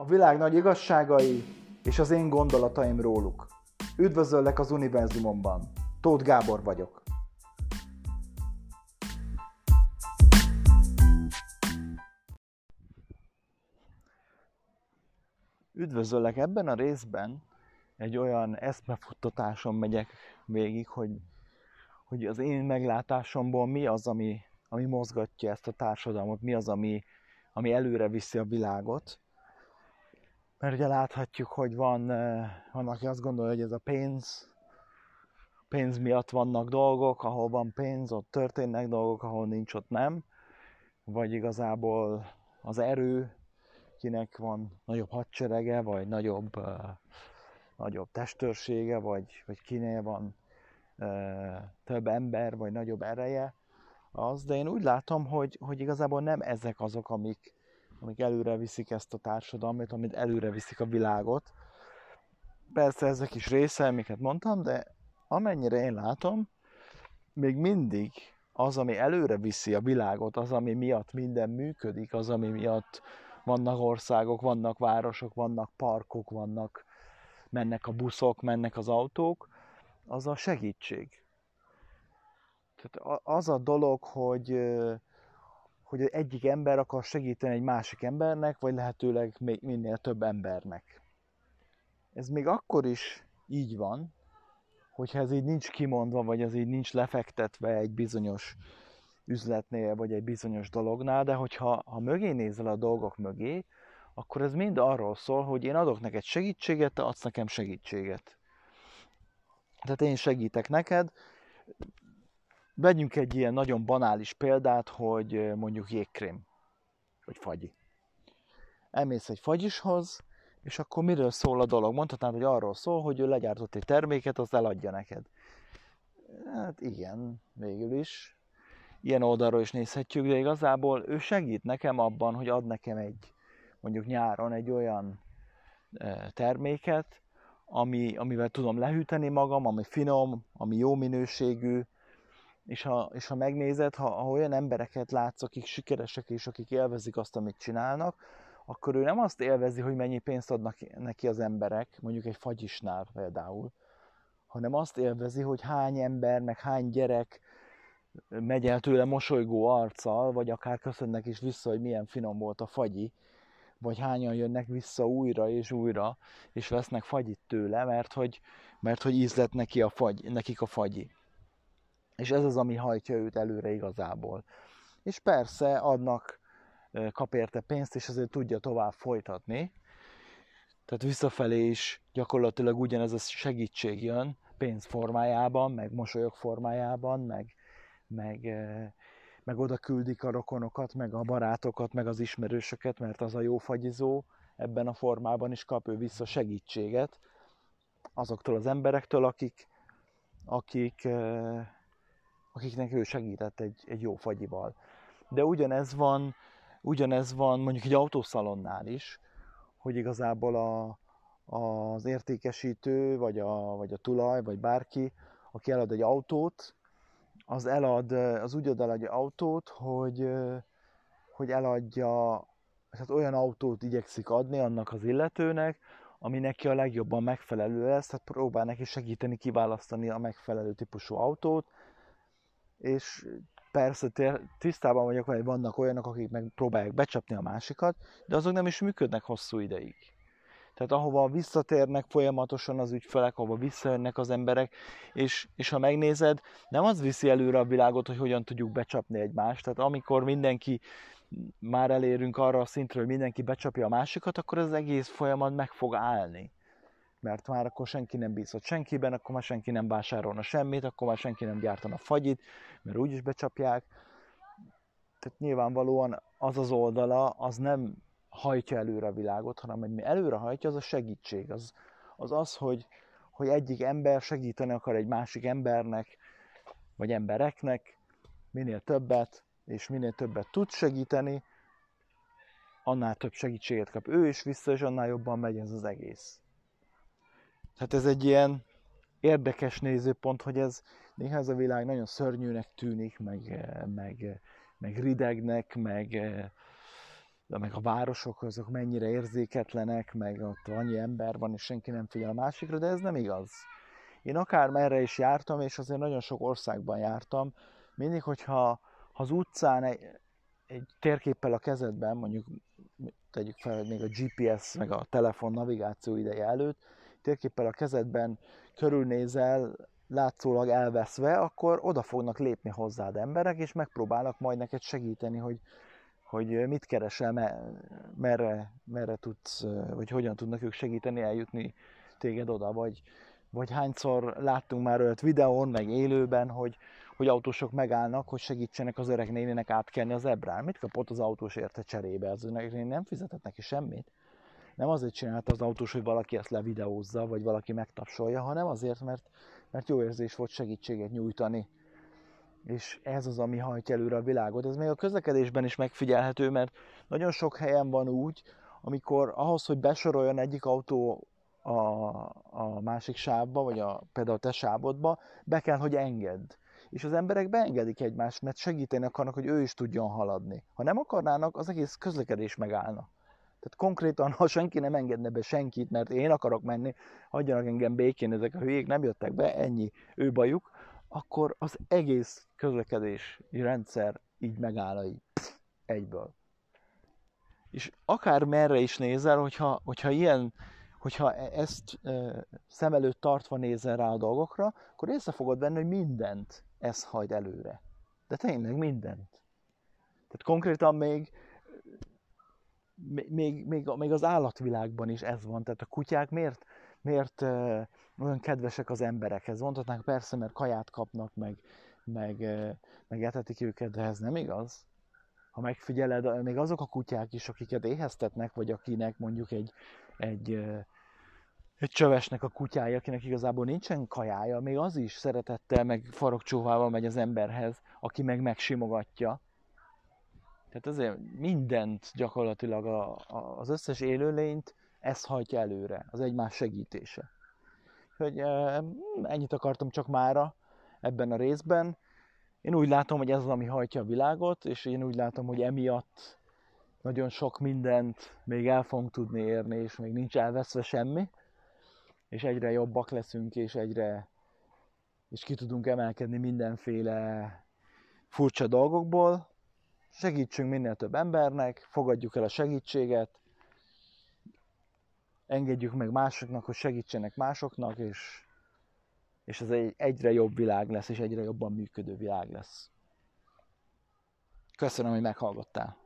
a világ nagy igazságai és az én gondolataim róluk. Üdvözöllek az univerzumomban. Tóth Gábor vagyok. Üdvözöllek ebben a részben egy olyan eszmefuttatáson megyek végig, hogy, hogy az én meglátásomból mi az, ami, ami mozgatja ezt a társadalmat, mi az, ami, ami előre viszi a világot. Mert ugye láthatjuk, hogy van, van aki azt gondolja, hogy ez a pénz, pénz miatt vannak dolgok, ahol van pénz, ott történnek dolgok, ahol nincs, ott nem. Vagy igazából az erő, kinek van nagyobb hadserege, vagy nagyobb, nagyobb testőrsége, vagy, vagy kinél van több ember, vagy nagyobb ereje, az, de én úgy látom, hogy, hogy igazából nem ezek azok, amik, amik előre viszik ezt a társadalmat, amit előre viszik a világot. Persze ezek is része, amiket mondtam, de amennyire én látom, még mindig az, ami előre viszi a világot, az, ami miatt minden működik, az, ami miatt vannak országok, vannak városok, vannak parkok, vannak, mennek a buszok, mennek az autók, az a segítség. Tehát az a dolog, hogy, hogy egyik ember akar segíteni egy másik embernek, vagy lehetőleg még minél több embernek. Ez még akkor is így van, hogyha ez így nincs kimondva, vagy ez így nincs lefektetve egy bizonyos üzletnél, vagy egy bizonyos dolognál, de hogyha ha mögé nézel a dolgok mögé, akkor ez mind arról szól, hogy én adok neked segítséget, te adsz nekem segítséget. Tehát én segítek neked. Vegyünk egy ilyen nagyon banális példát, hogy mondjuk jégkrém, vagy fagyi. Elmész egy fagyishoz, és akkor miről szól a dolog? Mondhatnád, hogy arról szól, hogy ő legyártott egy terméket, az eladja neked. Hát igen, végül is ilyen oldalról is nézhetjük, de igazából ő segít nekem abban, hogy ad nekem egy, mondjuk nyáron egy olyan terméket, ami, amivel tudom lehűteni magam, ami finom, ami jó minőségű, és ha, és ha megnézed, ha, ha olyan embereket látsz, akik sikeresek és akik élvezik azt, amit csinálnak, akkor ő nem azt élvezi, hogy mennyi pénzt adnak neki az emberek, mondjuk egy fagyisnál például, hanem azt élvezi, hogy hány ember, meg hány gyerek megy el tőle mosolygó arccal, vagy akár köszönnek is vissza, hogy milyen finom volt a fagyi, vagy hányan jönnek vissza újra és újra, és vesznek fagyit tőle, mert hogy, mert hogy ízlet neki a fagy, nekik a fagyi. És ez az, ami hajtja őt előre igazából. És persze adnak, kap érte pénzt, és azért tudja tovább folytatni. Tehát visszafelé is gyakorlatilag ugyanez a segítség jön, pénz formájában, meg mosolyok formájában, meg meg, meg oda küldik a rokonokat, meg a barátokat, meg az ismerősöket, mert az a jó fagyizó ebben a formában is kap ő vissza segítséget azoktól az emberektől, akik, akik, akiknek ő segített egy, egy jó fagyival. De ugyanez van, ugyanez van mondjuk egy autószalonnál is, hogy igazából a, az értékesítő, vagy a, vagy a tulaj, vagy bárki, aki elad egy autót, az elad, az úgy ad el egy autót, hogy, hogy eladja, tehát olyan autót igyekszik adni annak az illetőnek, ami neki a legjobban megfelelő lesz, tehát próbál neki segíteni kiválasztani a megfelelő típusú autót, és persze tisztában vagyok, hogy vannak olyanok, akik meg próbálják becsapni a másikat, de azok nem is működnek hosszú ideig. Tehát ahova visszatérnek folyamatosan az ügyfelek, ahova visszajönnek az emberek, és, és ha megnézed, nem az viszi előre a világot, hogy hogyan tudjuk becsapni egymást. Tehát amikor mindenki már elérünk arra a szintre, hogy mindenki becsapja a másikat, akkor az egész folyamat meg fog állni. Mert már akkor senki nem bízott senkiben, akkor már senki nem vásárolna semmit, akkor már senki nem gyártana fagyit, mert úgyis becsapják. Tehát nyilvánvalóan az az oldala, az nem hajtja előre a világot, hanem hogy mi előre hajtja, az a segítség. Az az, az hogy, hogy egyik ember segíteni akar egy másik embernek, vagy embereknek, minél többet, és minél többet tud segíteni, annál több segítséget kap ő is vissza, és annál jobban megy ez az egész. Tehát ez egy ilyen érdekes nézőpont, hogy ez néha ez a világ nagyon szörnyűnek tűnik, meg, meg, meg ridegnek, meg, de meg a városok azok mennyire érzéketlenek, meg ott annyi ember van, és senki nem figyel a másikra, de ez nem igaz. Én akár merre is jártam, és azért nagyon sok országban jártam, mindig, hogyha ha az utcán egy, egy térképpel a kezedben, mondjuk tegyük fel, még a GPS, meg a telefon navigáció ideje előtt, térképpel a kezedben körülnézel, látszólag elveszve, akkor oda fognak lépni hozzád emberek, és megpróbálnak majd neked segíteni, hogy, hogy mit keresel, merre, merre tudsz, vagy hogyan tudnak ők segíteni eljutni téged oda, vagy, vagy hányszor láttunk már olyat videón, meg élőben, hogy, hogy autósok megállnak, hogy segítsenek az öreg nénének átkelni az ebrán. Mit kapott az autós érte cserébe? Az öreg néni nem fizetett neki semmit. Nem azért csinálta az autós, hogy valaki ezt levideózza, vagy valaki megtapsolja, hanem azért, mert, mert jó érzés volt segítséget nyújtani. És ez az, ami hajtja előre a világot. Ez még a közlekedésben is megfigyelhető, mert nagyon sok helyen van úgy, amikor ahhoz, hogy besoroljon egyik autó a, a másik sávba, vagy a, például a te sávodba, be kell, hogy engedd és az emberek beengedik egymást, mert segíteni akarnak, hogy ő is tudjon haladni. Ha nem akarnának, az egész közlekedés megállna. Tehát konkrétan, ha senki nem engedne be senkit, mert én akarok menni, hagyjanak engem békén, ezek a hülyék nem jöttek be, ennyi ő bajuk, akkor az egész közlekedési rendszer így megáll így egyből. És akár merre is nézel, hogyha, hogyha ilyen, hogyha e- ezt e, szem előtt tartva nézel rá a dolgokra, akkor észre fogod venni, hogy mindent ez hajt előre. De tényleg mindent. Tehát konkrétan még, még, még, még az állatvilágban is ez van. Tehát a kutyák miért, miért uh, olyan kedvesek az emberekhez? Mondhatnánk persze, mert kaját kapnak, meg, meg, uh, meg etetik őket, de ez nem igaz. Ha megfigyeled, még azok a kutyák is, akiket éheztetnek, vagy akinek mondjuk egy, egy uh, egy csövesnek a kutyája, akinek igazából nincsen kajája, még az is szeretettel, meg farokcsóvával megy az emberhez, aki meg megsimogatja. Tehát azért mindent gyakorlatilag a, a, az összes élőlényt ez hajtja előre, az egymás segítése. Hogy e, ennyit akartam csak mára ebben a részben. Én úgy látom, hogy ez az, ami hajtja a világot, és én úgy látom, hogy emiatt nagyon sok mindent még el fogunk tudni érni, és még nincs elveszve semmi és egyre jobbak leszünk, és egyre és ki tudunk emelkedni mindenféle furcsa dolgokból. Segítsünk minél több embernek, fogadjuk el a segítséget, engedjük meg másoknak, hogy segítsenek másoknak, és, és ez egy egyre jobb világ lesz, és egyre jobban működő világ lesz. Köszönöm, hogy meghallgattál.